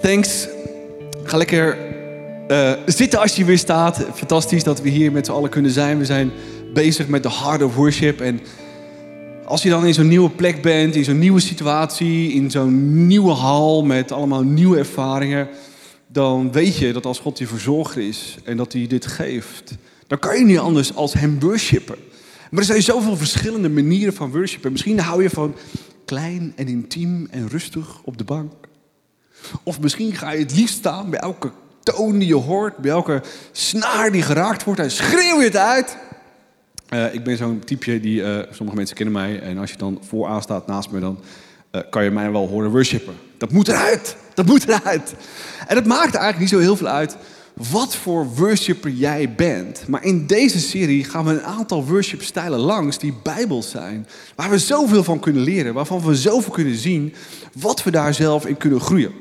Thanks. Ga lekker eh, zitten als je weer staat. Fantastisch dat we hier met z'n allen kunnen zijn. We zijn bezig met de Heart of Worship. En als je dan in zo'n nieuwe plek bent, in zo'n nieuwe situatie, in zo'n nieuwe hal met allemaal nieuwe ervaringen, dan weet je dat als God je verzorger is en dat hij dit geeft, dan kan je niet anders als hem worshipen. Maar er zijn zoveel verschillende manieren van worshipen. Misschien hou je van klein en intiem en rustig op de bank. Of misschien ga je het liefst staan bij elke toon die je hoort, bij elke snaar die geraakt wordt en schreeuw je het uit. Uh, ik ben zo'n typeje die, uh, sommige mensen kennen mij en als je dan vooraan staat naast me, dan uh, kan je mij wel horen worshipen. Dat moet eruit, dat moet eruit. En dat maakt eigenlijk niet zo heel veel uit wat voor worshipper jij bent. Maar in deze serie gaan we een aantal worshipstijlen langs die bijbels zijn. Waar we zoveel van kunnen leren, waarvan we zoveel kunnen zien, wat we daar zelf in kunnen groeien.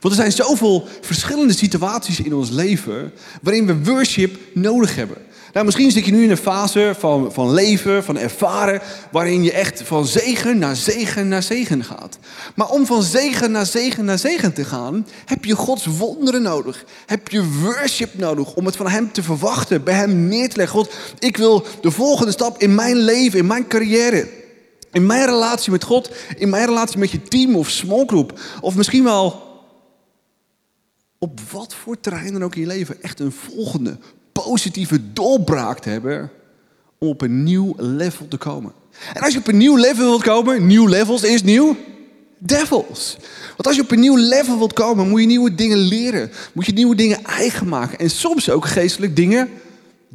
Want er zijn zoveel verschillende situaties in ons leven waarin we worship nodig hebben. Nou, misschien zit je nu in een fase van, van leven, van ervaren, waarin je echt van zegen naar zegen naar zegen gaat. Maar om van zegen naar zegen naar zegen te gaan, heb je Gods wonderen nodig. Heb je worship nodig om het van Hem te verwachten, bij Hem neer te leggen. God, ik wil de volgende stap in mijn leven, in mijn carrière. In mijn relatie met God, in mijn relatie met je team of smallgroep. Of misschien wel op wat voor terrein dan ook in je leven echt een volgende positieve doorbraak te hebben om op een nieuw level te komen. En als je op een nieuw level wilt komen, nieuw levels is nieuw devils. Want als je op een nieuw level wilt komen, moet je nieuwe dingen leren. Moet je nieuwe dingen eigen maken. En soms ook geestelijk dingen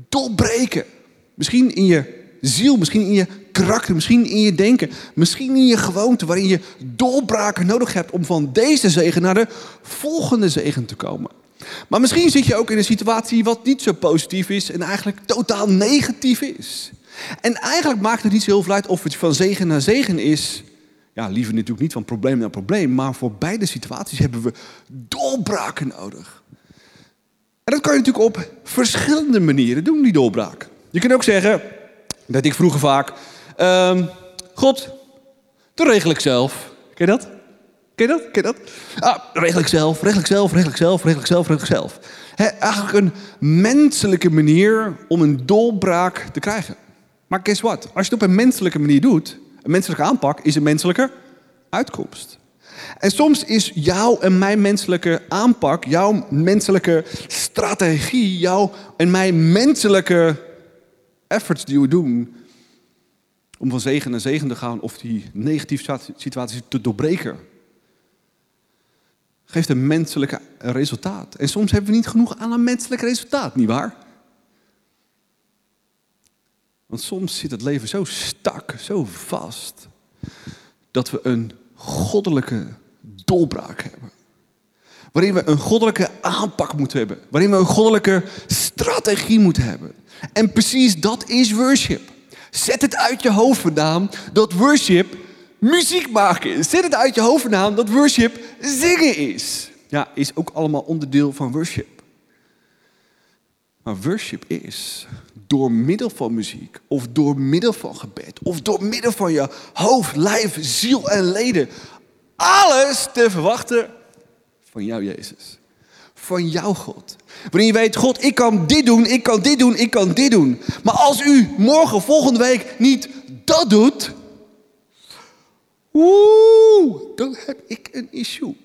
doorbreken. Misschien in je ziel, misschien in je karakter, misschien in je denken, misschien in je gewoonte, waarin je doorbraken nodig hebt om van deze zegen naar de volgende zegen te komen. Maar misschien zit je ook in een situatie wat niet zo positief is en eigenlijk totaal negatief is. En eigenlijk maakt het niet zo heel veel uit of het van zegen naar zegen is. Ja, liever natuurlijk niet van probleem naar probleem, maar voor beide situaties hebben we doorbraken nodig. En dat kan je natuurlijk op verschillende manieren doen, die doorbraak. Je kunt ook zeggen, dat ik vroeger vaak, um, God, dat regel ik zelf. Ken je dat? Ken je dat? Ken je dat? Ah, regel ik zelf, regel ik zelf, regel ik zelf, regel ik zelf, regel ik zelf. He, eigenlijk een menselijke manier om een doorbraak te krijgen. Maar guess what? Als je het op een menselijke manier doet, een menselijke aanpak is een menselijke uitkomst. En soms is jouw en mijn menselijke aanpak, jouw menselijke strategie, jouw en mijn menselijke efforts die we doen om van zegen naar zegen te gaan of die negatieve situaties te doorbreken, geeft een menselijk resultaat. En soms hebben we niet genoeg aan een menselijk resultaat, nietwaar? Want soms zit het leven zo stak, zo vast, dat we een goddelijke doorbraak hebben. Waarin we een goddelijke aanpak moeten hebben. Waarin we een goddelijke strategie moeten hebben. En precies dat is worship. Zet het uit je hoofd dat worship muziek maken is. Zet het uit je hoofd dat worship zingen is. Ja, is ook allemaal onderdeel van worship. Maar worship is door middel van muziek, of door middel van gebed, of door middel van je hoofd, lijf, ziel en leden, alles te verwachten van jou, Jezus. Van jouw God. Wanneer je weet, God, ik kan dit doen, ik kan dit doen, ik kan dit doen. Maar als u morgen, volgende week niet dat doet, oeh, dan heb ik een issue.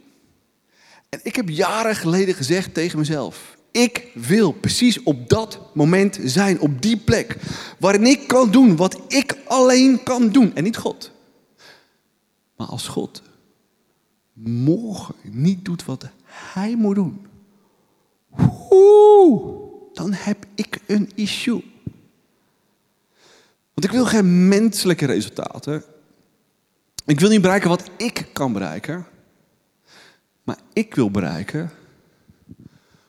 En ik heb jaren geleden gezegd tegen mezelf, ik wil precies op dat moment zijn, op die plek, waarin ik kan doen wat ik alleen kan doen en niet God. Maar als God morgen niet doet wat hij moet doen, dan heb ik een issue. Want ik wil geen menselijke resultaten. Ik wil niet bereiken wat ik kan bereiken. Maar ik wil bereiken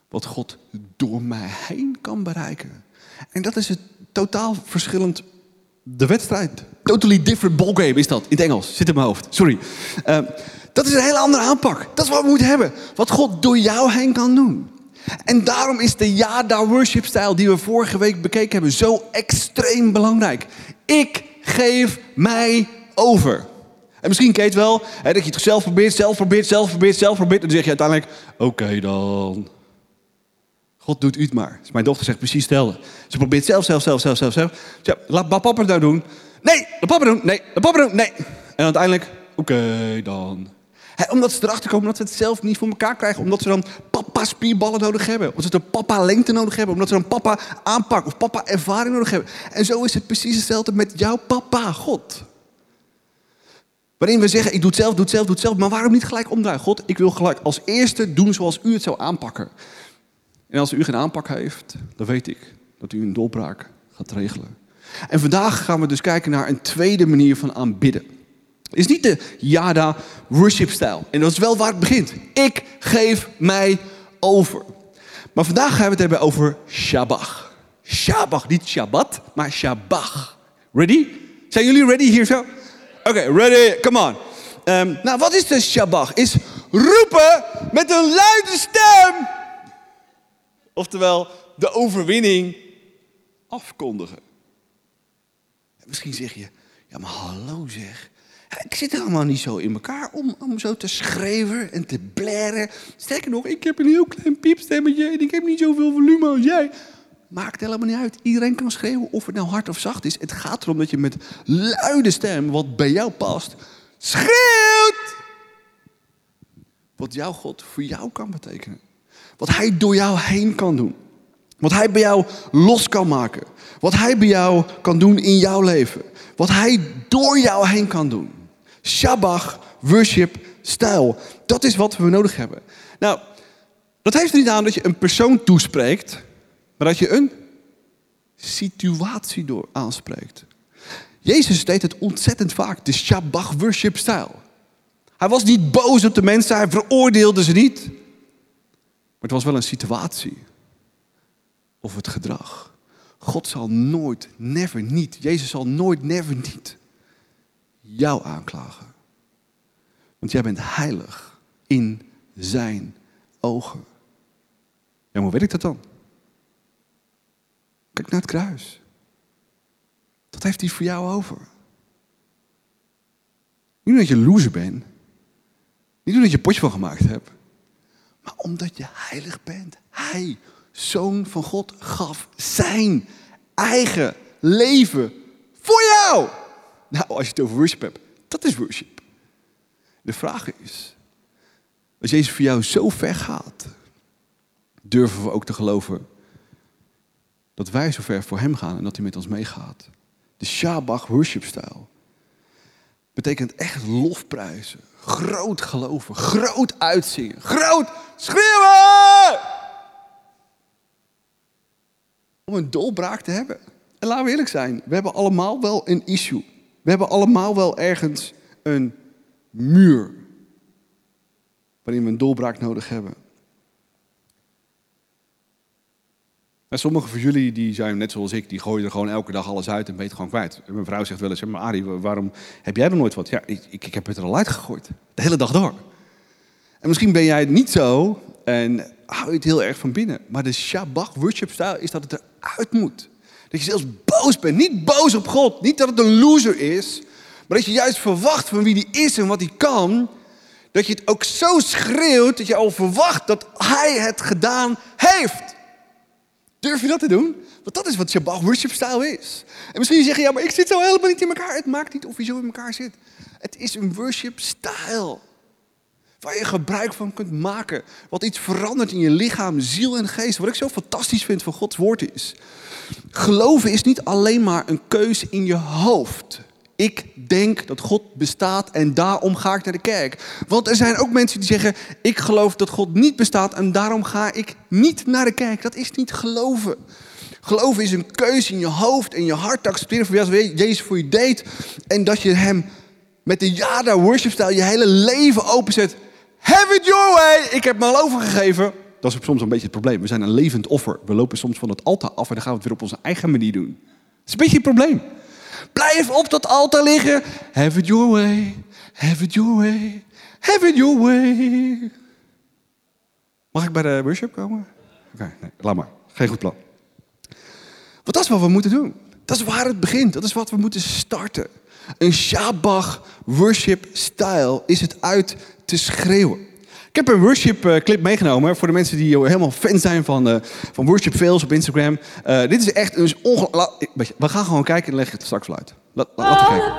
wat God door mij heen kan bereiken. En dat is het totaal verschillend. De wedstrijd. Totally different ballgame is dat. In het Engels. Zit in mijn hoofd. Sorry. Uh, dat is een hele andere aanpak. Dat is wat we moeten hebben. Wat God door jou heen kan doen. En daarom is de Yada worship stijl die we vorige week bekeken hebben zo extreem belangrijk. Ik geef mij over. En misschien ken je wel, hè, dat je het zelf probeert, zelf probeert, zelf probeert, zelf probeert. En dan zeg je uiteindelijk, oké dan. God doet u het maar. Dus mijn dochter zegt precies hetzelfde. Ze probeert zelf, zelf, zelf, zelf, zelf, zelf. Laat papa het nou doen. Nee, laat papa doen. Nee, laat papa doen. Nee. En uiteindelijk, oké dan. Omdat ze erachter komen dat ze het zelf niet voor elkaar krijgen. Omdat ze dan papa spierballen nodig hebben. Omdat ze dan papa lengte nodig hebben. Omdat ze dan papa aanpak of papa ervaring nodig hebben. En zo is het precies hetzelfde met jouw papa, God. Waarin we zeggen, ik doe het zelf, doe het zelf, doe het zelf. Maar waarom niet gelijk omdraaien? God, ik wil gelijk als eerste doen zoals u het zou aanpakken. En als u geen aanpak heeft, dan weet ik dat u een doorbraak gaat regelen. En vandaag gaan we dus kijken naar een tweede manier van aanbidden. Is niet de Yada worship stijl. En dat is wel waar het begint. Ik geef mij over. Maar vandaag gaan we het hebben over Shabbat. Shabbat, niet Shabbat, maar Shabbat. Ready? Zijn jullie ready hier zo? Oké, ready, come on. Um, nou, wat is de Shabbat? Is roepen met een luide stem. Oftewel, de overwinning afkondigen. Misschien zeg je, ja maar hallo zeg. Ik zit helemaal niet zo in elkaar om, om zo te schreeuwen en te blaren. Sterker nog, ik heb een heel klein piepstemmetje en ik heb niet zoveel volume als jij. Maakt helemaal niet uit. Iedereen kan schreeuwen of het nou hard of zacht is. Het gaat erom dat je met luide stem, wat bij jou past, schreeuwt. Wat jouw God voor jou kan betekenen. Wat hij door jou heen kan doen. Wat hij bij jou los kan maken. Wat hij bij jou kan doen in jouw leven. Wat hij door jou heen kan doen. Shabbat, worship, stijl. Dat is wat we nodig hebben. Nou, dat heeft er niet aan dat je een persoon toespreekt, maar dat je een situatie door aanspreekt. Jezus deed het ontzettend vaak, de Shabbat worship stijl. Hij was niet boos op de mensen, hij veroordeelde ze niet. Maar het was wel een situatie. Of het gedrag. God zal nooit, never niet, Jezus zal nooit, never niet jou aanklagen. Want jij bent heilig in zijn ogen. Ja, hoe weet ik dat dan? Kijk naar het kruis. Dat heeft hij voor jou over. Niet omdat je loser bent. Niet omdat je potje van gemaakt hebt. Maar omdat je heilig bent. Hij, zoon van God, gaf zijn eigen leven voor jou. Nou, als je het over worship hebt, dat is worship. De vraag is, als Jezus voor jou zo ver gaat, durven we ook te geloven dat wij zo ver voor Hem gaan en dat Hij met ons meegaat. De Shabbat worship stijl betekent echt lofprijzen, groot geloven, groot uitzingen, groot schreeuwen! Om een dolbraak te hebben. En laten we eerlijk zijn, we hebben allemaal wel een issue. We hebben allemaal wel ergens een muur waarin we een doorbraak nodig hebben. En sommigen van jullie die zijn net zoals ik, die gooien er gewoon elke dag alles uit en ben gewoon kwijt. Mijn vrouw zegt wel eens, maar Arie, waarom heb jij er nooit wat? Ja, ik, ik, heb het er al uitgegooid. De hele dag door. En misschien ben jij het niet zo en hou je het heel erg van binnen. Maar de Shabbat worship style is dat het eruit moet. Dat je zelfs boos bent. Niet boos op God. Niet dat het een loser is. Maar dat je juist verwacht van wie die is en wat hij kan. Dat je het ook zo schreeuwt dat je al verwacht dat hij het gedaan heeft. Durf je dat te doen? Want dat is wat Shabbat worship style is. En misschien zeg je, ja, maar ik zit zo helemaal niet in elkaar. Het maakt niet of je zo in elkaar zit. Het is een worship style. Waar je gebruik van kunt maken. Wat iets verandert in je lichaam, ziel en geest. Wat ik zo fantastisch vind van Gods woord is. Geloven is niet alleen maar een keus in je hoofd. Ik denk dat God bestaat en daarom ga ik naar de kerk. Want er zijn ook mensen die zeggen: Ik geloof dat God niet bestaat en daarom ga ik niet naar de kerk. Dat is niet geloven. Geloven is een keuze in je hoofd en je hart te accepteren voor Jezus voor je deed. En dat je hem met de Yada worship style je hele leven openzet. Have it your way. Ik heb me al overgegeven. Dat is soms een beetje het probleem. We zijn een levend offer. We lopen soms van het altaar af en dan gaan we het weer op onze eigen manier doen. Dat is een beetje het probleem. Blijf op dat altaar liggen. Have it your way. Have it your way. Have it your way. Mag ik bij de worship komen? Oké, nee, laat maar. Geen goed plan. Want dat is wat we moeten doen. Dat is waar het begint. Dat is wat we moeten starten. Een Shabbat worship style is het uit te schreeuwen. Ik heb een worship eh, clip meegenomen voor de mensen die helemaal fan zijn van, uh, van worship fails op Instagram. Uh, dit is echt een ongelooflijk. We gaan gewoon kijken en leg het straks fluit. Laat, laten we kijken.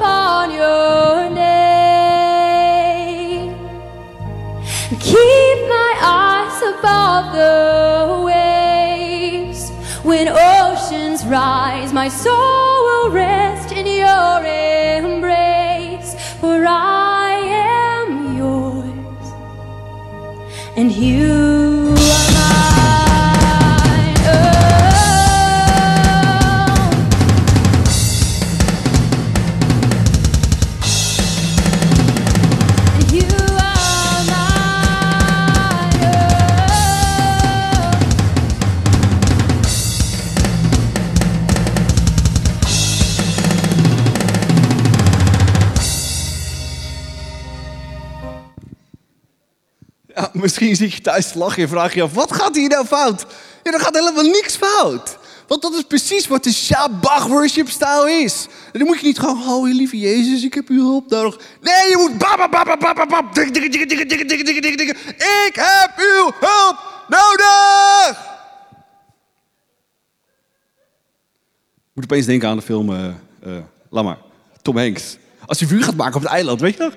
Keep my eyes above the waves. When oceans rise, my soul will rest in your embrace. For I and you. Misschien zit je thuis lachen en vraag je af, wat gaat hier nou fout? Ja, er gaat helemaal niks fout. Want dat is precies wat de Shabbat worship style is. En dan moet je niet gewoon, oh lieve Jezus, ik heb uw hulp nodig. Nee, je moet dik, dik, dik, dik. Ik heb uw hulp nodig. Ik moet opeens denken aan de film, eh eh, laat maar, Tom Hanks. Als hij vuur gaat maken op het eiland, weet je nog?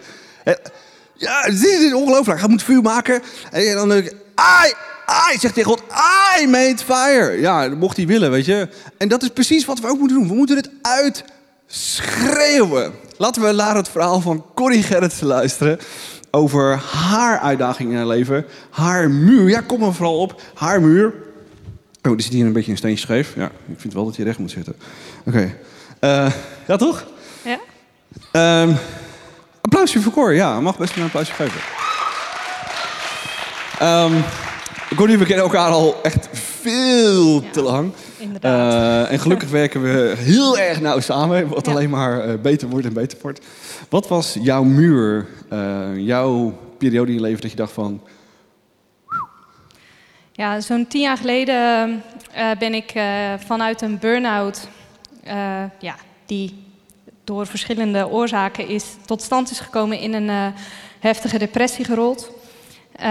Ja, dit is ongelooflijk. Hij moet vuur maken. En dan denk ik, I, I, zegt tegen God, I made fire. Ja, dat mocht hij willen, weet je. En dat is precies wat we ook moeten doen. We moeten het uitschreeuwen. Laten we naar het verhaal van Corrie Gerrits luisteren. Over haar uitdaging in haar leven. Haar muur. Ja, kom er vooral op. Haar muur. Oh, er zit hier een beetje een steentje scheef. Ja, ik vind wel dat hij recht moet zitten. Oké. Eh, ja, toch? Ja? Ehm applausje voor Cor, ja. Mag best een applausje geven. Connie, we kennen elkaar al echt veel te lang. inderdaad. Eh, en gelukkig werken we heel erg nauw samen, wat Ja. alleen maar eh, beter wordt en beter wordt. Wat was jouw muur, eh, jouw periode in je leven dat je dacht van... Ja, zo'n tien jaar geleden ben ik vanuit een burn-out, ja, die door verschillende oorzaken is, tot stand is gekomen in een eh, heftige depressie gerold. Eh,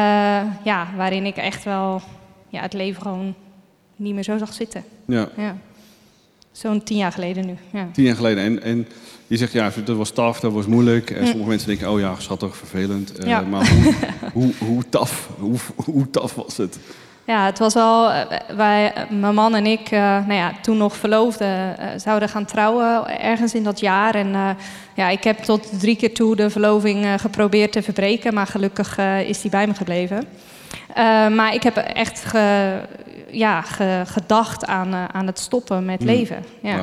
ja, waarin ik echt wel ja, het leven gewoon niet meer zo zag zitten. Ja, Ja. Zo'n tien jaar geleden nu. Ja. tien jaar geleden. En, en je zegt, ja, dat was taf, dat was moeilijk. En Mm. sommige mensen denken, oh ja, schattig, vervelend. Eh. Maar hoe, hoe, hoe taf, hoe, hoe taf was het? Ja, het was wel. eh, Wij, eh, mijn man en ik, eh, nou ja, toen nog verloofden, zouden gaan trouwen ergens in dat jaar. En ja, ik heb tot drie keer toe de verloving geprobeerd te verbreken, maar gelukkig is die bij me gebleven. Maar ik heb echt ge- ja, ge- gedacht aan, aan het stoppen met Mm. leven. Ja.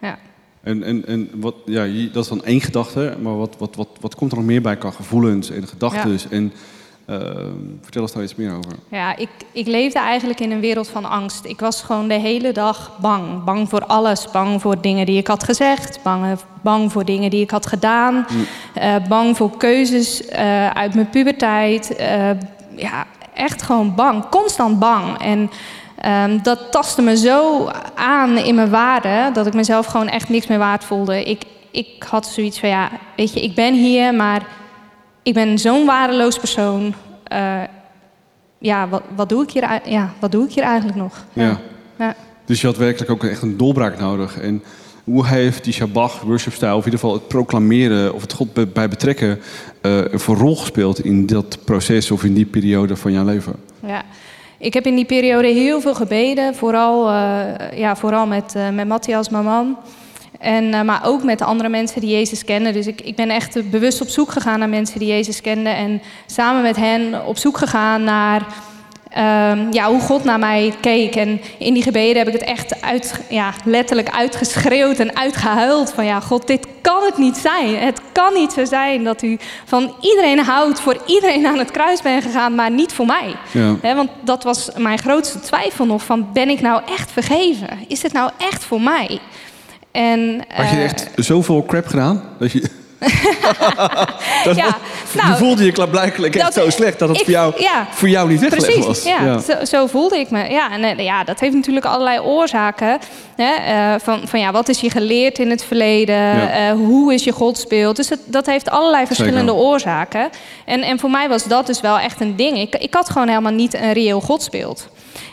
Ja. En, en, en wat, ja, dat is dan één gedachte, maar wat, wat, wat, wat komt er nog meer bij qua gevoelens en gedachten? En vertel eens daar iets meer over. Ja, ik, ik leefde eigenlijk in een wereld van angst. Ik was gewoon de hele dag bang. Bang voor alles. Bang voor dingen die ik had gezegd. Bang, bang voor dingen die ik had gedaan. Eh, bang voor keuzes eh, uit mijn puberteit. Eh, ja, echt gewoon bang. Constant bang. En ehm, dat tastte me zo aan in mijn waarde... dat ik mezelf gewoon echt niks meer waard voelde. Ik, ik had zoiets van, ja, weet je, ik ben hier, maar... ik ben zo'n waardeloos persoon... Eh, ja, wat, wat, doe ik hier, ja, wat doe ik hier eigenlijk nog? Ja. Ja. Dus je had werkelijk ook echt een doorbraak nodig. En hoe heeft die Shabbat worship style, of in ieder geval het proclameren of het God bij- betrekken, eh een voor rol gespeeld in dat proces of in die periode van jouw leven? Ja. Ik heb in die periode heel veel gebeden, vooral, eh, ja, vooral met, eh, met Matthias, mijn man. En, eh, maar ook met de andere mensen die Jezus kennen. Dus ik, ik ben echt bewust op zoek gegaan naar mensen die Jezus kenden. En samen met hen op zoek gegaan naar ehm, ja, hoe God naar mij keek. En in die gebeden heb ik het echt uit, ja, letterlijk uitgeschreeuwd en uitgehuild. Van ja, God, dit kan het niet zijn. Het kan niet zo zijn dat u van iedereen houdt, voor iedereen aan het kruis bent gegaan, maar niet voor mij. Ja. Want dat was mijn grootste twijfel nog: van ben ik nou echt vergeven? Is het nou echt voor mij? En, Had je eh, echt zoveel crap gedaan? Dat je... dat ja, was- nou, je voelde je klaarblijkelijk echt zo slecht dat het ik- voor, jou, ja. voor jou niet weggelegd Precies, was. ja, Zo, zo voelde ik me. Ja, en eh, ja, dat heeft natuurlijk allerlei oorzaken. Hè? eh, van, van ja, wat is je geleerd in het verleden? Ja. Hoe is je godsbeeld? Dus dat heeft allerlei verschillende Zeker. oorzaken. En, en voor mij was dat dus wel echt een ding. Ik, ik had gewoon helemaal niet een reëel godsbeeld.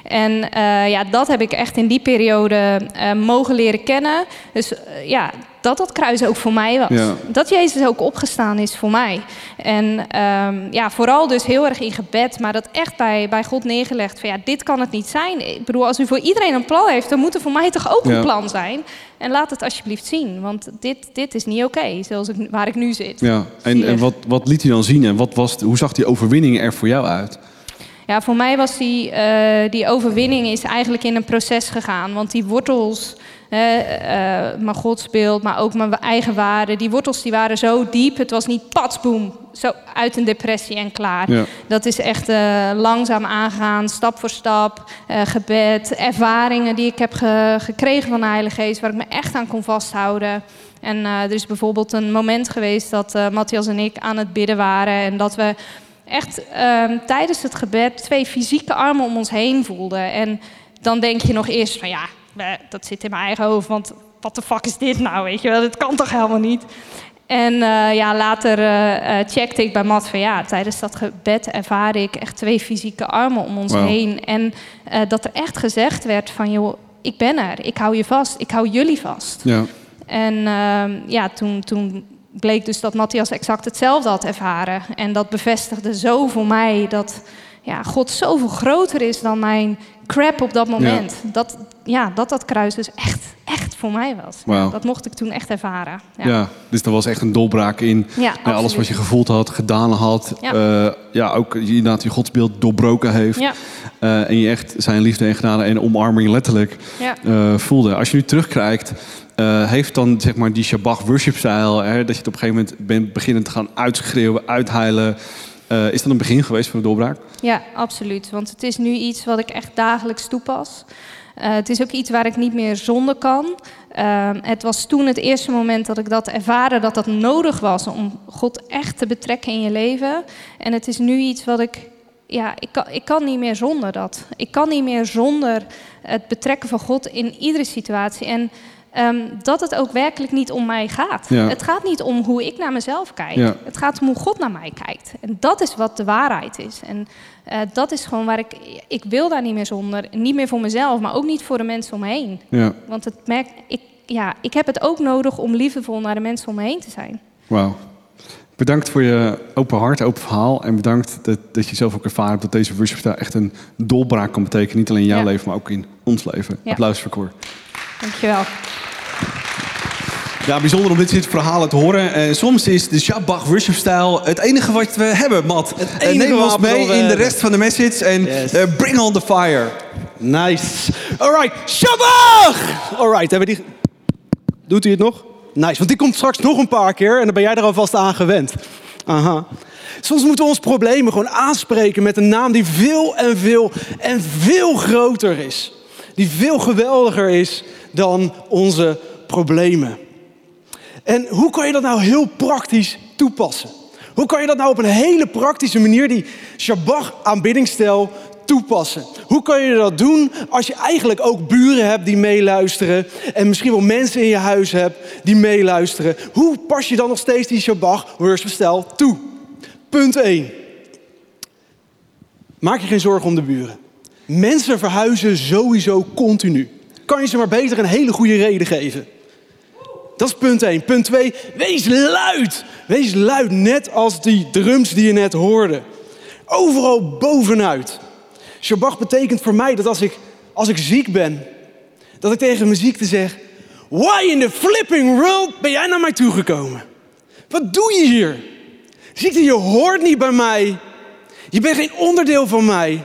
En eh, ja, dat heb ik echt in die periode eh, mogen leren kennen. Dus eh, ja, dat dat kruis ook voor mij was. Ja. Dat Jezus ook opgestaan is voor mij. En ehm, ja, vooral dus heel erg in gebed, maar dat echt bij, bij God neergelegd. Van ja, dit kan het niet zijn. Ik bedoel, als u voor iedereen een plan heeft, dan moet er voor mij toch ook Ja. een plan zijn. En laat het alsjeblieft zien, want dit, dit is niet oké, zoals ik, waar ik nu zit. Ja, en, en wat, wat liet hij dan zien en wat was, hoe zag die overwinning er voor jou uit? Ja, voor mij was die, eh, die overwinning is eigenlijk in een proces gegaan. Want die wortels, hè, eh, mijn godsbeeld, maar ook mijn eigen waarden... die wortels die waren zo diep, het was niet patsboom, zo uit een depressie en klaar. Ja. Dat is echt eh, langzaam aangaan, stap voor stap, gebed, ervaringen die ik heb ge- gekregen van de Heilige Geest... waar ik me echt aan kon vasthouden. En er is bijvoorbeeld een moment geweest dat Matthias en ik aan het bidden waren... en dat we echt ehm, tijdens het gebed twee fysieke armen om ons heen voelden. En dan denk je nog eerst van ja, dat zit in mijn eigen hoofd, want wat de fuck is dit nou, weet je wel? Dat kan toch helemaal niet? En eh, ja, later eh, eh, checkte ik bij Matt van ja, tijdens dat gebed ervaarde ik echt twee fysieke armen om ons heen. En dat er echt gezegd werd van joh, ik ben er, ik hou je vast, ik hou jullie vast. Ja, En ehm, ja, toen, toen bleek dus dat Matthias exact hetzelfde had ervaren. En dat bevestigde zo voor mij dat ja, God zoveel groter is dan mijn crap op dat moment. Dat, ja, dat dat kruis dus echt, echt voor mij was. Ja, dat mocht ik toen echt ervaren. ja. Ja, dus er was echt een doorbraak in Ja, alles wat je gevoeld had, gedaan had. Ja. Ja, ja ook je, inderdaad je godsbeeld doorbroken heeft. Ja, Eh, en je echt zijn liefde en genade en omarming letterlijk ja. eh, voelde. Als je nu terugkijkt, eh, heeft dan zeg maar die Shabbat worship stijl, hè, dat je het op een gegeven moment bent beginnen te gaan uitschreeuwen, uitheilen. eh, is dat een begin geweest van de doorbraak? Ja, absoluut. Want het is nu iets wat ik echt dagelijks toepas. Eh, het is ook iets waar ik niet meer zonder kan. Ehm, het was toen het eerste moment dat ik dat ervaren dat dat nodig was om God echt te betrekken in je leven. En het is nu iets wat ik, ja, ik kan, ik kan niet meer zonder dat. Ik kan niet meer zonder het betrekken van God in iedere situatie. En ehm, dat het ook werkelijk niet om mij gaat. Ja. Het gaat niet om hoe ik naar mezelf kijk. Ja. Het gaat om hoe God naar mij kijkt. En dat is wat de waarheid is. En eh, dat is gewoon waar ik... Ik wil daar niet meer zonder. Niet meer voor mezelf, maar ook niet voor de mensen om me heen. Ja, Want het merkt... Ik, ja, ik heb het ook nodig om liefdevol naar de mensen om me heen te zijn. wauw. Bedankt voor je open hart, open verhaal. En bedankt dat, dat je zelf ook ervaren hebt dat deze worship echt een doorbraak kan betekenen. Niet alleen in jouw leven, maar ook in ons leven. Applaus voor Cor. Dankjewel. Ja, bijzonder om dit soort verhalen te horen. Eh, soms is de Shabbat worship stijl het enige wat we hebben, Matt. Het enige neem ons mee in de rest van de message en Yes. eh, bring on the fire. Nice. Alright, Shabbat! Alright, hebben we die... Doet u het nog? Nice, want die komt straks nog een paar keer en dan ben jij er alvast aan gewend. Aha. Soms moeten we ons problemen gewoon aanspreken met een naam die veel en veel en veel groter is. Die veel geweldiger is dan onze problemen. En hoe kan je dat nou heel praktisch toepassen? Hoe kan je dat nou op een hele praktische manier, die Shabbat aanbiddingstijl, toepassen? Hoe kan je dat doen als je eigenlijk ook buren hebt die meeluisteren en misschien wel mensen in je huis hebt die meeluisteren? Hoe pas je dan nog steeds die Shabbat worshipstijl toe? Punt 1. Maak je geen zorgen om de buren. Mensen verhuizen sowieso continu. Kan je ze maar beter een hele goede reden geven? Dat is punt 1. Punt 2, wees luid. Wees luid, net als die drums die je net hoorde. Overal bovenuit. Shabbat betekent voor mij dat als ik, als ik ziek ben, dat ik tegen mijn ziekte zeg... Why in the flipping world ben jij naar mij toegekomen? Wat doe je hier? Ziekte, je hoort niet bij mij. Je bent geen onderdeel van mij.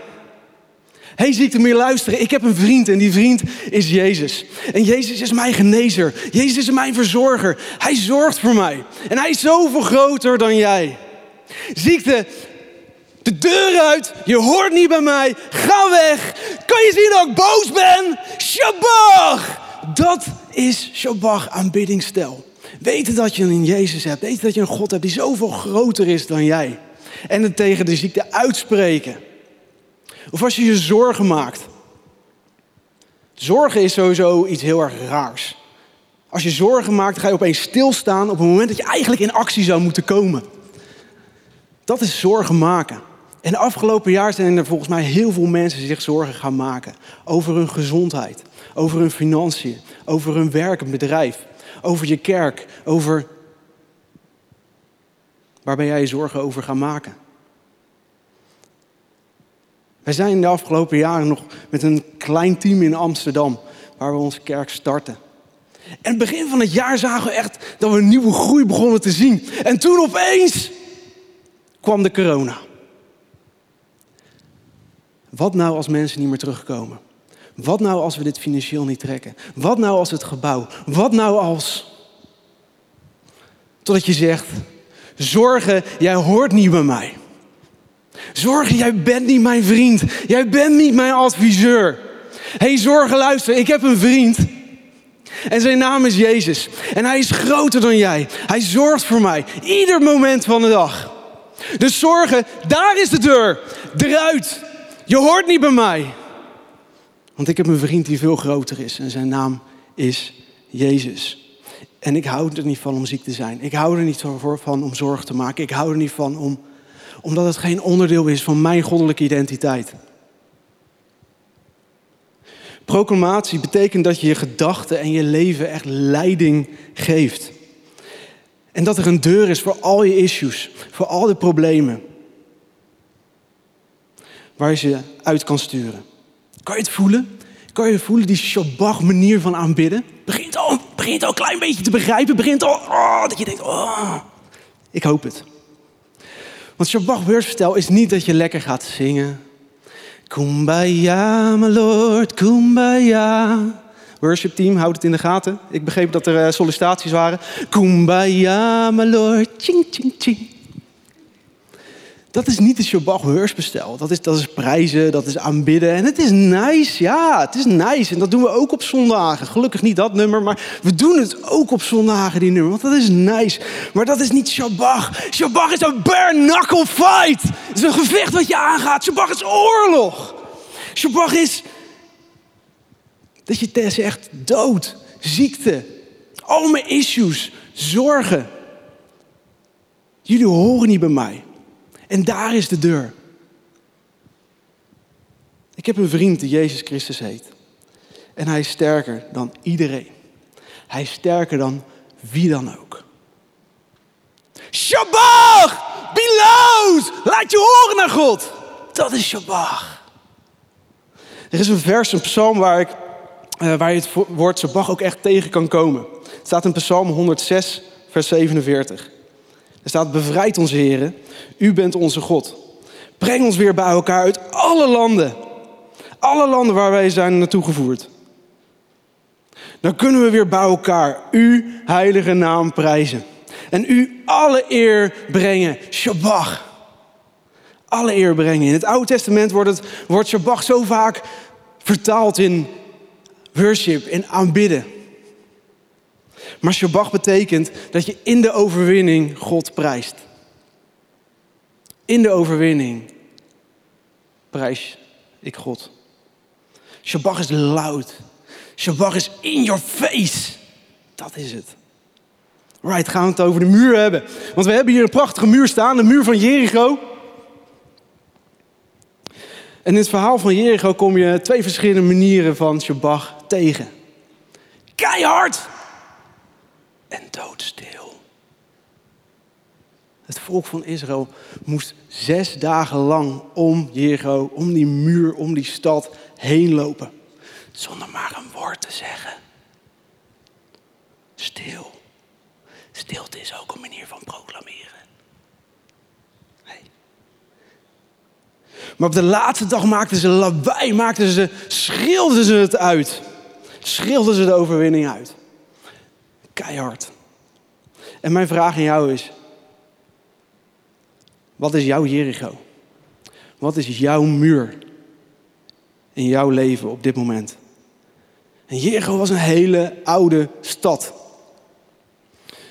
Hey, ziekte, je luisteren. Ik heb een vriend en die vriend is Jezus. En Jezus is mijn genezer. Jezus is mijn verzorger. Hij zorgt voor mij. En hij is zoveel groter dan jij. Ziekte, de deur uit. Je hoort niet bij mij. Ga weg. Kan je zien dat ik boos ben? Shabbat. Dat is Shabbat aanbiddingstijl. Weten dat je een Jezus hebt. Weten dat je een God hebt die zoveel groter is dan jij. En het tegen de ziekte uitspreken. Of als je je zorgen maakt. Zorgen is sowieso iets heel erg raars. Als je zorgen maakt, ga je opeens stilstaan op het moment dat je eigenlijk in actie zou moeten komen. Dat is zorgen maken. En de afgelopen jaar zijn er volgens mij heel veel mensen zich zorgen gaan maken over hun gezondheid, over hun financiën, over hun werk, bedrijf, over je kerk, over waar ben jij je zorgen over gaan maken. Wij zijn de afgelopen jaren nog met een klein team in Amsterdam, waar we onze kerk starten. En begin van het jaar zagen we echt dat we een nieuwe groei begonnen te zien. En toen opeens kwam de corona. Wat nou als mensen niet meer terugkomen? Wat nou als we dit financieel niet trekken? Wat nou als het gebouw? Wat nou als. Totdat je zegt: Zorgen, jij hoort niet bij mij. Zorgen, jij bent niet mijn vriend. Jij bent niet mijn adviseur. Hé, hey, zorgen, luister, ik heb een vriend. En zijn naam is Jezus. En hij is groter dan jij. Hij zorgt voor mij. Ieder moment van de dag. Dus zorgen, daar is de deur. Eruit. Je hoort niet bij mij. Want ik heb een vriend die veel groter is. En zijn naam is Jezus. En ik hou er niet van om ziek te zijn. Ik hou er niet van om zorg te maken. Ik hou er niet van om, omdat het geen onderdeel is van mijn goddelijke identiteit. Proclamatie betekent dat je je gedachten en je leven echt leiding geeft. En dat er een deur is voor al je issues, voor al de problemen. Waar je ze uit kan sturen. Kan je het voelen? Kan je voelen die Shabbat manier van aanbidden? Begint al, begint al een klein beetje te begrijpen. Begint al oh, dat je denkt, oh, ik hoop het. Want Shabbat woordsvertel is niet dat je lekker gaat zingen. Kumbaya, my lord, kumbaya. Worship team, houd het in de gaten. Ik begreep dat er uh, sollicitaties waren. Kumbaya, my lord, ching, ching, ching. Dat is niet de Shabbat heursbestel. Dat is, dat is prijzen, dat is aanbidden. En het is nice, ja, het is nice. En dat doen we ook op zondagen. Gelukkig niet dat nummer, maar we doen het ook op zondagen, die nummer. Want dat is nice. Maar dat is niet Shabbat. Shabbat is een bare knuckle fight. Het is een gevecht wat je aangaat. Shabbat is oorlog. Shabbat is dat je zegt dood, ziekte, al mijn issues, zorgen. Jullie horen niet bij mij. En daar is de deur. Ik heb een vriend die Jezus Christus heet. En hij is sterker dan iedereen. Hij is sterker dan wie dan ook. Shabbat! Be loud! Laat je horen naar God! Dat is Shabbat. Er is een vers, een psalm waar, ik, uh, waar je het woord Shabbat ook echt tegen kan komen. Het staat in Psalm 106, vers 47. Er staat, bevrijd ons heren, u bent onze God. Breng ons weer bij elkaar uit alle landen. Alle landen waar wij zijn naartoe gevoerd. Dan kunnen we weer bij elkaar uw heilige naam prijzen. En u alle eer brengen. Shabbat. Alle eer brengen. In het Oude Testament wordt het woord Shabbat zo vaak vertaald in worship, in aanbidden. Maar Shabbat betekent dat je in de overwinning God prijst. In de overwinning prijs ik God. Shabbat is loud. Shabbat is in your face. Dat is het. Right, gaan we het over de muur hebben. Want we hebben hier een prachtige muur staan, de muur van Jericho. En in het verhaal van Jericho kom je twee verschillende manieren van Shabbat tegen. Keihard en doodstil. Het volk van Israël moest zes dagen lang om Jericho, om die muur, om die stad heen lopen. Zonder maar een woord te zeggen. Stil. Stilte is ook een manier van proclameren. Maar op de laatste dag maakten ze lawaai, maakten ze, schreeuwden ze het uit. Schreeuwden ze de overwinning uit. Keihard. En mijn vraag aan jou is: wat is jouw Jericho? Wat is jouw muur in jouw leven op dit moment? En Jericho was een hele oude stad.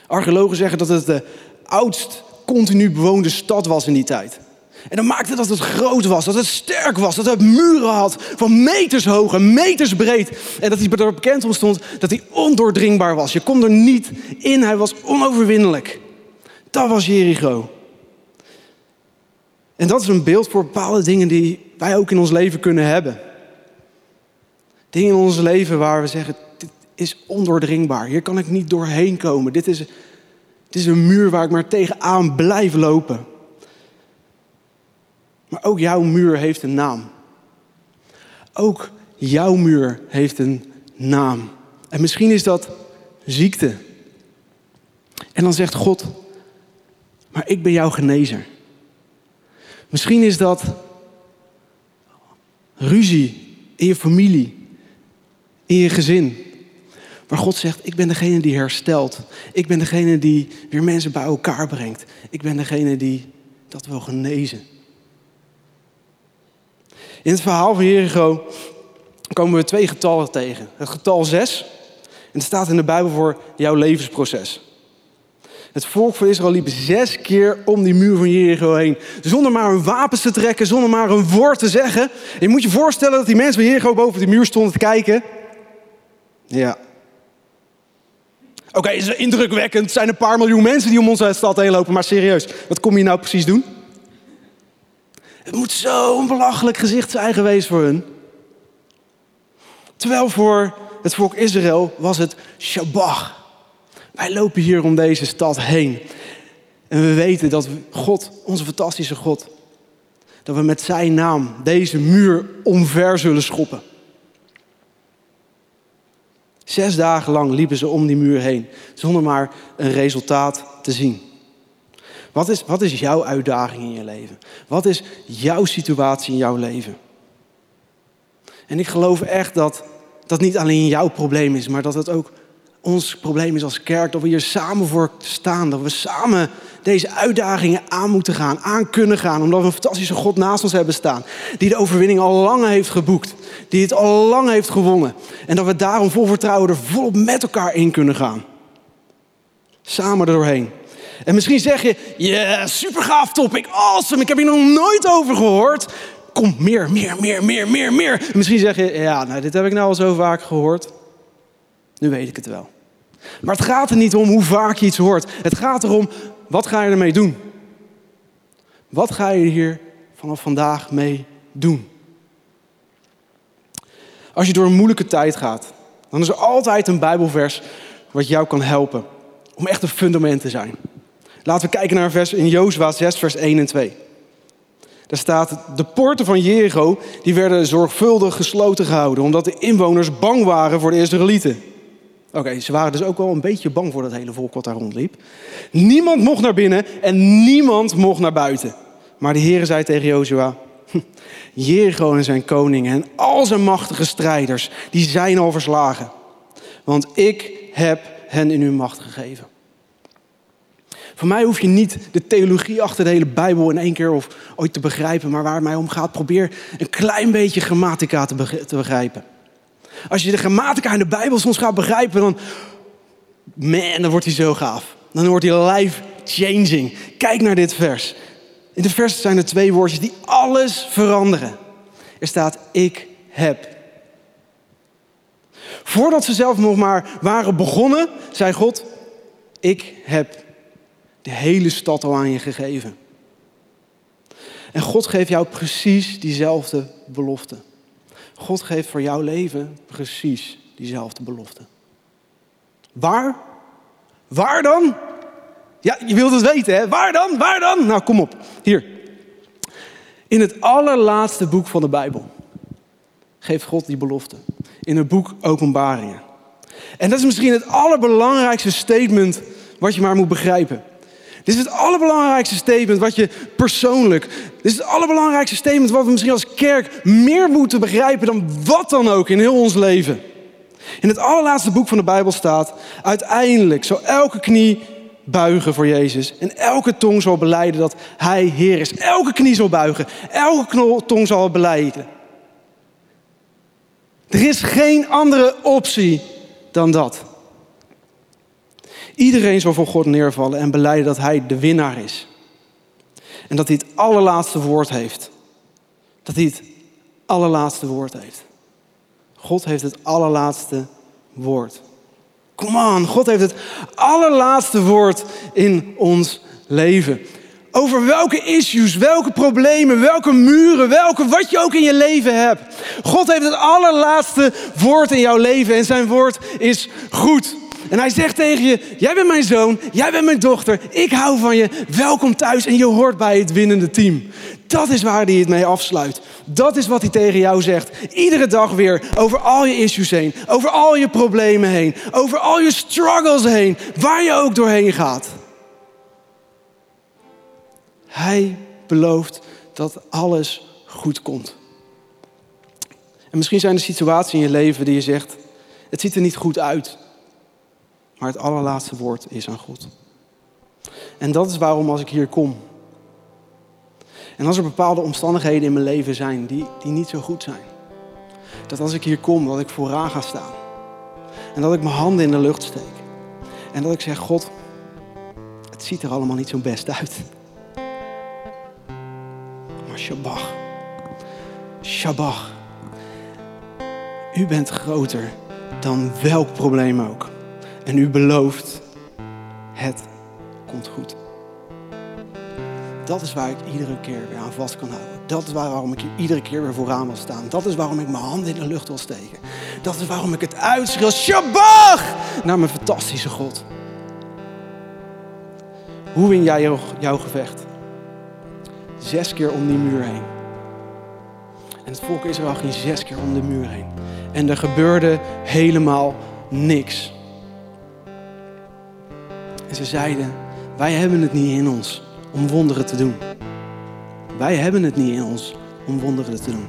Archeologen zeggen dat het de oudst continu bewoonde stad was in die tijd. En dat maakte dat het groot was, dat het sterk was, dat het muren had van meters hoog en meters breed. En dat hij er bekend om stond dat hij ondoordringbaar was. Je kon er niet in, hij was onoverwinnelijk. Dat was Jericho. En dat is een beeld voor bepaalde dingen die wij ook in ons leven kunnen hebben. Dingen in ons leven waar we zeggen, dit is ondoordringbaar. Hier kan ik niet doorheen komen. Dit is, dit is een muur waar ik maar tegenaan blijf lopen. Maar ook jouw muur heeft een naam. Ook jouw muur heeft een naam. En misschien is dat ziekte. En dan zegt God, maar ik ben jouw genezer. Misschien is dat ruzie in je familie, in je gezin. Waar God zegt, ik ben degene die herstelt. Ik ben degene die weer mensen bij elkaar brengt. Ik ben degene die dat wil genezen. In het verhaal van Jericho komen we twee getallen tegen. Het getal 6, en het staat in de Bijbel voor jouw levensproces. Het volk van Israël liep zes keer om die muur van Jericho heen. Zonder maar een wapen te trekken, zonder maar een woord te zeggen. je moet je voorstellen dat die mensen van Jericho boven die muur stonden te kijken. Ja. Oké, okay, is indrukwekkend. Het zijn een paar miljoen mensen die om onze stad heen lopen. Maar serieus, wat kom je nou precies doen? Het moet zo'n belachelijk gezicht zijn geweest voor hun. Terwijl voor het volk Israël was het Shabbat. Wij lopen hier om deze stad heen. En we weten dat God, onze fantastische God, dat we met zijn naam deze muur omver zullen schoppen. Zes dagen lang liepen ze om die muur heen, zonder maar een resultaat te zien. Wat is, wat is jouw uitdaging in je leven? Wat is jouw situatie in jouw leven? En ik geloof echt dat dat niet alleen jouw probleem is, maar dat het ook ons probleem is als kerk. Dat we hier samen voor staan. Dat we samen deze uitdagingen aan moeten gaan, aan kunnen gaan. Omdat we een fantastische God naast ons hebben staan. Die de overwinning al lang heeft geboekt. Die het al lang heeft gewonnen. En dat we daarom vol vertrouwen er volop met elkaar in kunnen gaan. Samen er doorheen. En misschien zeg je, yeah, super gaaf topic, awesome, ik heb hier nog nooit over gehoord. Kom, meer, meer, meer, meer, meer, meer. En misschien zeg je, ja, nou, dit heb ik nou al zo vaak gehoord. Nu weet ik het wel. Maar het gaat er niet om hoe vaak je iets hoort. Het gaat erom, wat ga je ermee doen? Wat ga je hier vanaf vandaag mee doen? Als je door een moeilijke tijd gaat, dan is er altijd een Bijbelvers wat jou kan helpen om echt een fundament te zijn. Laten we kijken naar vers in Jozua 6, vers 1 en 2. Daar staat, de poorten van Jericho die werden zorgvuldig gesloten gehouden, omdat de inwoners bang waren voor de Israëlieten. Oké, ze waren dus ook wel een beetje bang voor dat hele volk wat daar rondliep. Niemand mocht naar binnen en niemand mocht naar buiten. Maar de Heer zei tegen Jozua, Jericho en zijn koningen en al zijn machtige strijders, die zijn al verslagen. Want ik heb hen in uw macht gegeven. Voor mij hoef je niet de theologie achter de hele Bijbel in één keer of ooit te begrijpen, maar waar het mij om gaat, probeer een klein beetje grammatica te, begrijpen. Als je de grammatica in de Bijbel soms gaat begrijpen, dan, man, dan wordt hij zo gaaf. Dan wordt hij life-changing. Kijk naar dit vers. In de vers zijn er twee woordjes die alles veranderen. Er staat, ik heb. Voordat ze zelf nog maar waren begonnen, zei God, ik heb hele stad al aan je gegeven. En God geeft jou precies diezelfde belofte. God geeft voor jouw leven precies diezelfde belofte. Waar? Waar dan? Ja, je wilt het weten, hè? Waar dan? Waar dan? Nou, kom op. Hier. In het allerlaatste boek van de Bijbel geeft God die belofte. In het boek Openbaringen. En dat is misschien het allerbelangrijkste statement wat je maar moet begrijpen. Dit is het allerbelangrijkste statement wat je persoonlijk. Dit is het allerbelangrijkste statement wat we misschien als kerk meer moeten begrijpen dan wat dan ook in heel ons leven. In het allerlaatste boek van de Bijbel staat: uiteindelijk zal elke knie buigen voor Jezus en elke tong zal beleiden dat Hij Heer is. Elke knie zal buigen, elke tong zal beleiden. Er is geen andere optie dan dat. Iedereen zal voor God neervallen en beleiden dat Hij de winnaar is. En dat Hij het allerlaatste woord heeft. Dat Hij het allerlaatste woord heeft. God heeft het allerlaatste woord. Come on, God heeft het allerlaatste woord in ons leven. Over welke issues, welke problemen, welke muren, welke wat je ook in je leven hebt. God heeft het allerlaatste woord in jouw leven en zijn woord is goed. En hij zegt tegen je: Jij bent mijn zoon, jij bent mijn dochter, ik hou van je, welkom thuis en je hoort bij het winnende team. Dat is waar hij het mee afsluit. Dat is wat hij tegen jou zegt. Iedere dag weer over al je issues heen, over al je problemen heen, over al je struggles heen, waar je ook doorheen gaat. Hij belooft dat alles goed komt. En misschien zijn er situaties in je leven die je zegt: Het ziet er niet goed uit. Maar het allerlaatste woord is aan God. En dat is waarom als ik hier kom. En als er bepaalde omstandigheden in mijn leven zijn die, die niet zo goed zijn. Dat als ik hier kom, dat ik vooraan ga staan. En dat ik mijn handen in de lucht steek. En dat ik zeg, God, het ziet er allemaal niet zo best uit. Maar Shabach, Shabach, u bent groter dan welk probleem ook. En u belooft, het komt goed. Dat is waar ik iedere keer weer aan vast kan houden. Dat is waarom ik iedere keer weer vooraan wil staan. Dat is waarom ik mijn handen in de lucht wil steken. Dat is waarom ik het uitschreeuw, Shabbat! Naar mijn fantastische God. Hoe win jij jouw gevecht? Zes keer om die muur heen. En het volk Israël ging zes keer om de muur heen. En er gebeurde helemaal niks. En ze zeiden, wij hebben het niet in ons om wonderen te doen. Wij hebben het niet in ons om wonderen te doen.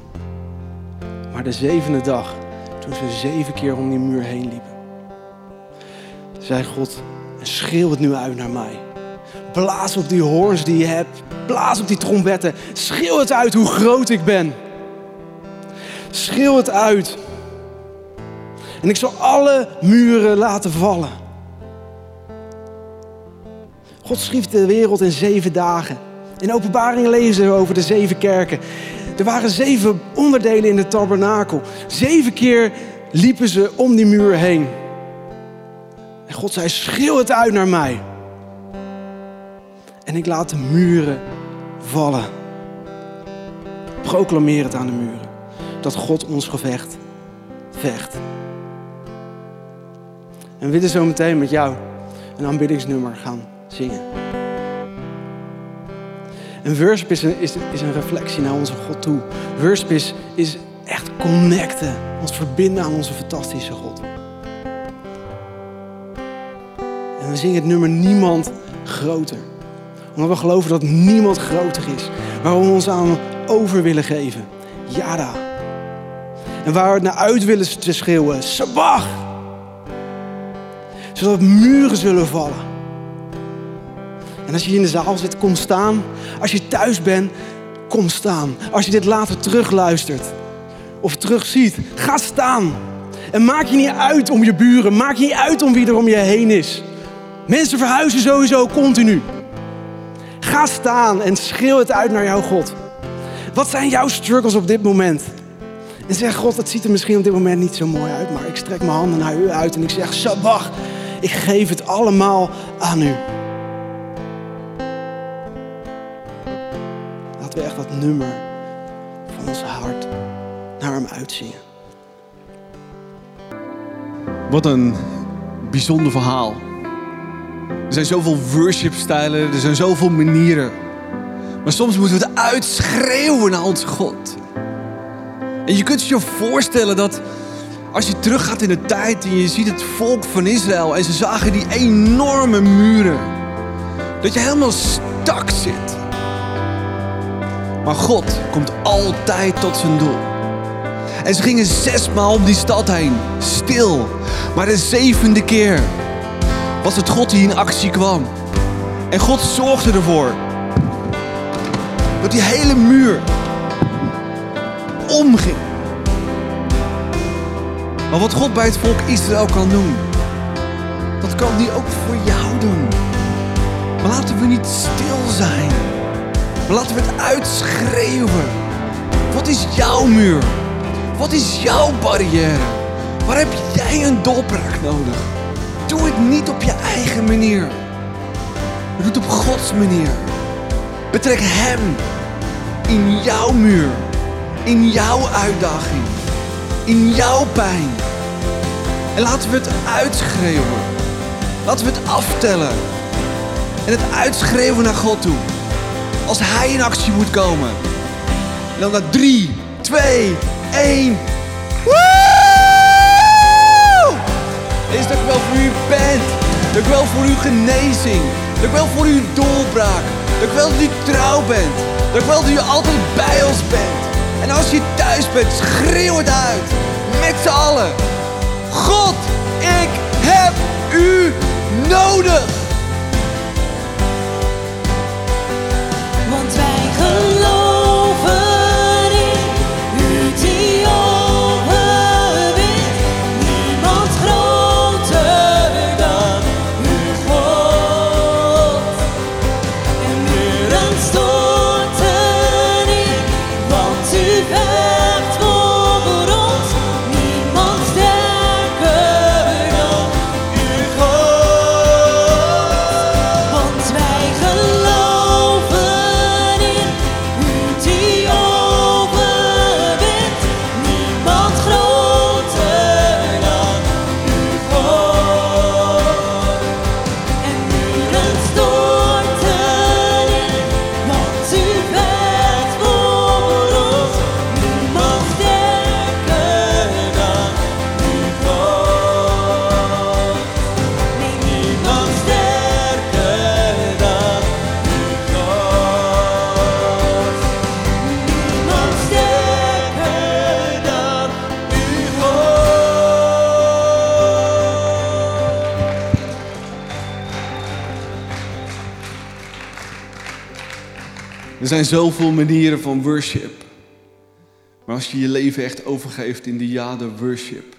Maar de zevende dag, toen ze zeven keer om die muur heen liepen, zei God, schreeuw het nu uit naar mij. Blaas op die hoorns die je hebt. Blaas op die trompetten. Schreeuw het uit hoe groot ik ben. Schreeuw het uit. En ik zal alle muren laten vallen. God schreef de wereld in zeven dagen. In openbaring lezen we over de zeven kerken. Er waren zeven onderdelen in de tabernakel. Zeven keer liepen ze om die muur heen. En God zei, schreeuw het uit naar mij. En ik laat de muren vallen. Proclameer het aan de muren. Dat God ons gevecht vecht. En we willen zo meteen met jou een aanbiddingsnummer gaan En worship is een, is, is een reflectie naar onze God toe. Worship is, is echt connecten, ons verbinden aan onze fantastische God. En we zingen het nummer Niemand Groter. Omdat we geloven dat niemand groter is. Waar we ons aan over willen geven. Yada. En waar we het naar uit willen schreeuwen. Sabach. Zodat muren zullen vallen. En als je in de zaal zit, kom staan. Als je thuis bent, kom staan. Als je dit later terugluistert of terugziet, ga staan. En maak je niet uit om je buren. Maak je niet uit om wie er om je heen is. Mensen verhuizen sowieso continu. Ga staan en schreeuw het uit naar jouw God. Wat zijn jouw struggles op dit moment? En zeg, God, het ziet er misschien op dit moment niet zo mooi uit, maar ik strek mijn handen naar u uit en ik zeg, Sabach, ik geef het allemaal aan u. nummer van ons hart naar hem uitzingen. Wat een bijzonder verhaal. Er zijn zoveel worship-stijlen, er zijn zoveel manieren. Maar soms moeten we het uitschreeuwen naar onze God. En je kunt je voorstellen dat als je teruggaat in de tijd en je ziet het volk van Israël en ze zagen die enorme muren, dat je helemaal stak zit. Maar God komt altijd tot zijn doel. En ze gingen zesmaal om die stad heen, stil. Maar de zevende keer was het God die in actie kwam. En God zorgde ervoor dat die hele muur omging. Maar wat God bij het volk Israël kan doen, dat kan die ook voor jou doen. Maar laten we niet stil zijn. Laten we het uitschreeuwen. Wat is jouw muur? Wat is jouw barrière? Waar heb jij een doorbraak nodig? Doe het niet op je eigen manier. Doe het op Gods manier. Betrek Hem in jouw muur, in jouw uitdaging, in jouw pijn. En laten we het uitschreeuwen. Laten we het aftellen. En het uitschreeuwen naar God toe. Als Hij in actie moet komen. En dan naar 3, 2, 1. Woe! Is dat wel voor u bent. Dank u wel voor uw genezing. Dank u wel voor uw doorbraak. Dank u wel dat u trouw bent. Dank u wel dat u altijd bij ons bent. En als je thuis bent, schreeuw het uit. Met z'n allen. God, ik heb u nodig. Er zijn zoveel manieren van worship. Maar als je je leven echt overgeeft in de jade worship.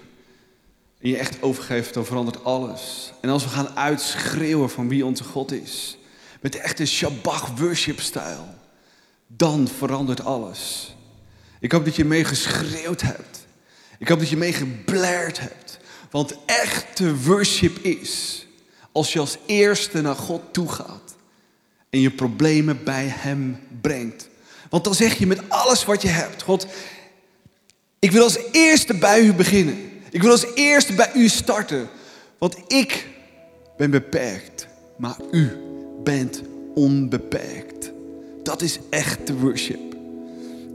En je echt overgeeft, dan verandert alles. En als we gaan uitschreeuwen van wie onze God is. Met echte Shabbat worship stijl. Dan verandert alles. Ik hoop dat je mee geschreeuwd hebt. Ik hoop dat je mee geblared hebt. Want echte worship is als je als eerste naar God toe gaat en je problemen bij Hem brengt. Want dan zeg je met alles wat je hebt, God, ik wil als eerste bij U beginnen. Ik wil als eerste bij U starten. Want ik ben beperkt, maar U bent onbeperkt. Dat is echte worship.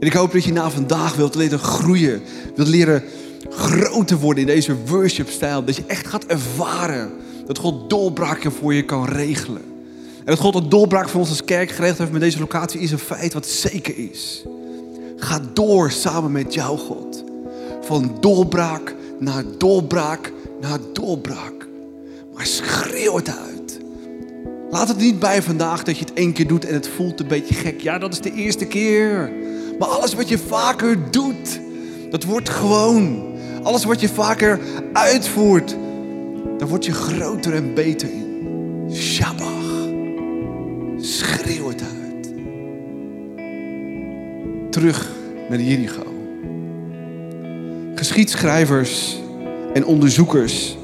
En ik hoop dat je na vandaag wilt leren groeien. Wilt leren groter worden in deze worship-stijl. Dat je echt gaat ervaren dat God doorbraken voor je kan regelen. Dat God een doorbraak voor ons als kerk geregeld heeft met deze locatie is een feit wat zeker is. Ga door samen met jouw God. Van doorbraak naar doorbraak naar doorbraak. Maar schreeuw het uit. Laat het niet bij vandaag dat je het één keer doet en het voelt een beetje gek. Ja, dat is de eerste keer. Maar alles wat je vaker doet, dat wordt gewoon. Alles wat je vaker uitvoert, daar word je groter en beter in. Shabbat. Terug naar Jericho. Geschiedschrijvers en onderzoekers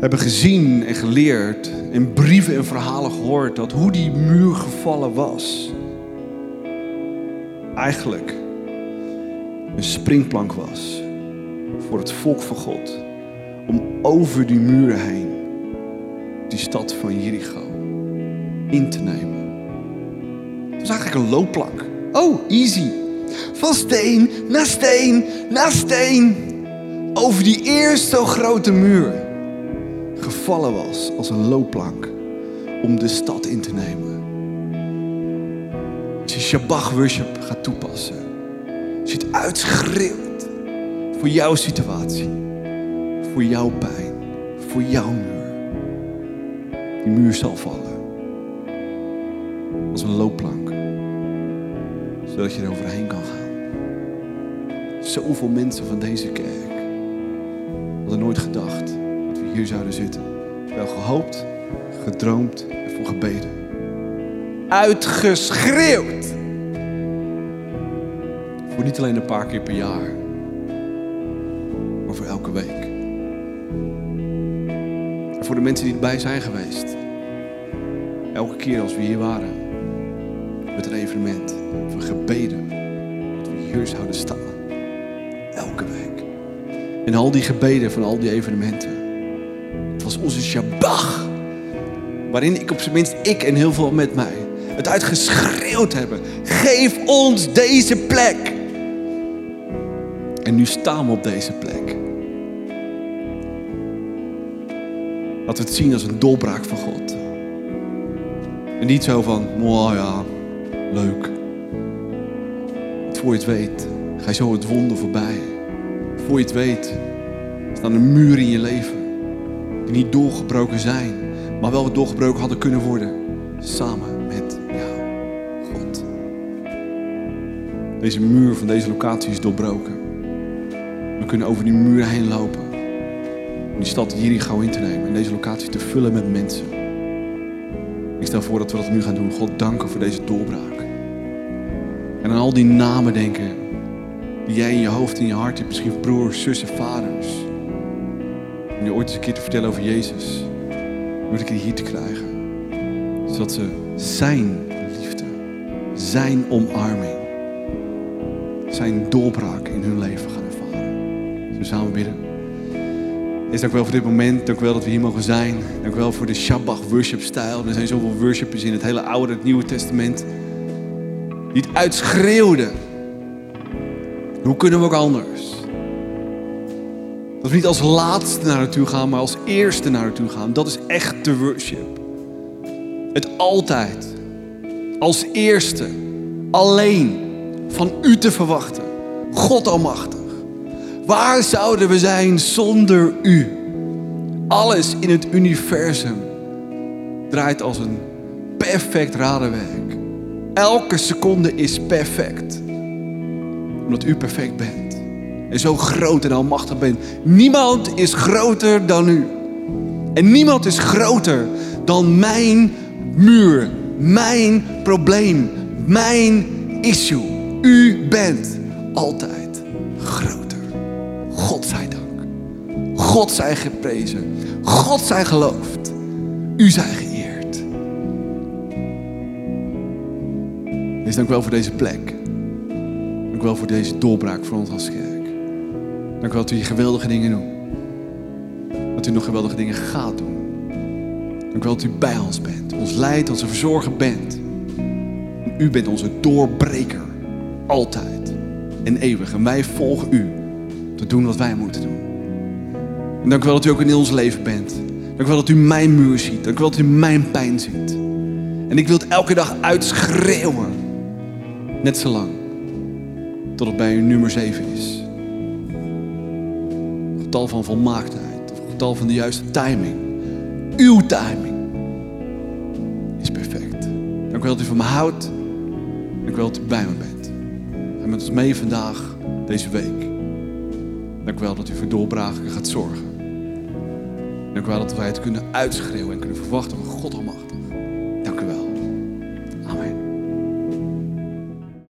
hebben gezien en geleerd in brieven en verhalen gehoord dat hoe die muur gevallen was, eigenlijk een springplank was voor het volk van God om over die muren heen die stad van Jericho in te nemen. Het was eigenlijk een loopplank. Oh, easy. Van steen naar steen naar steen. Over die eerst zo grote muur. Gevallen was als een loopplank om de stad in te nemen. Als je Shabbat worship gaat toepassen. Als je het uitschreeuwt voor jouw situatie. Voor jouw pijn. Voor jouw muur. Die muur zal vallen. Als een loopplank. Zodat je er overheen kan gaan. Zoveel mensen van deze kerk hadden nooit gedacht dat we hier zouden zitten. Wel gehoopt, gedroomd en voor gebeden. Uitgeschreeuwd. Voor niet alleen een paar keer per jaar, maar voor elke week. En voor de mensen die erbij zijn geweest. Elke keer als we hier waren, met een evenement, voor gebeden, dat we hier zouden staan. Elke week. En al die gebeden van al die evenementen. Het was onze Shabbat. Waarin ik op zijn minst, ik en heel veel met mij, het uitgeschreeuwd hebben. Geef ons deze plek. En nu staan we op deze plek. Laten we het zien als een doorbraak van God. En niet zo van, oh ja, leuk. Voor je het weet, ga je zo het wonder voorbij. Voor je het weet, staan er muren in je leven. Die niet doorgebroken zijn, maar wel doorgebroken hadden kunnen worden. Samen met jou, God. Deze muur van deze locatie is doorbroken. We kunnen over die muur heen lopen. Om die stad Jericho in te nemen. En deze locatie te vullen met mensen. Ik stel voor dat we dat nu gaan doen. God danken voor deze doorbraak. En aan al die namen denken. Die jij in je hoofd, in je hart hebt. Misschien broers, zussen, vaders. Om je ooit eens een keer te vertellen over Jezus. Om een keer hier te krijgen. Zodat ze zijn liefde. Zijn omarming. Zijn doorbraak in hun leven gaan ervaren. Zullen we samen bidden? Is dank wel voor dit moment. Dank wel dat we hier mogen zijn. Dank wel voor de Shabbat worship stijl. Er zijn zoveel worshipers in het hele Oude en het Nieuwe Testament. Die het uitschreeuwden. Hoe kunnen we ook anders? Dat we niet als laatste naar naartoe gaan, maar als eerste naar naartoe gaan. Dat is echte worship. Het altijd als eerste alleen van u te verwachten. God almachtig. Waar zouden we zijn zonder u? Alles in het universum draait als een perfect radenwerk. Elke seconde is perfect. Omdat u perfect bent. En zo groot en almachtig bent. Niemand is groter dan u. En niemand is groter dan mijn muur. Mijn probleem. Mijn issue. U bent altijd groter. God zij dank. God zij geprezen. God zij geloofd. U zij Dus dank wel voor deze plek. Dank wel voor deze doorbraak voor ons als kerk. Dank wel dat u geweldige dingen doet. Dat u nog geweldige dingen gaat doen. Dank wel dat u bij ons bent. Ons leidt, onze verzorger bent. U bent onze doorbreker. Altijd. En eeuwig. En wij volgen u. Te doen wat wij moeten doen. En dank wel dat u ook in ons leven bent. Dank wel dat u mijn muur ziet. Dank wel dat u mijn pijn ziet. En ik wil het elke dag uitschreeuwen. Net zo lang. Tot het bij u nummer 7 is. Getal van volmaaktheid. Of getal van de juiste timing. Uw timing is perfect. Dank u wel dat u van me houdt. Dank u wel dat u bij me bent. En met ons mee vandaag, deze week. Dank u wel dat u voor doorbraken gaat zorgen. Dank u wel dat wij het kunnen uitschreeuwen en kunnen verwachten van God almachtig.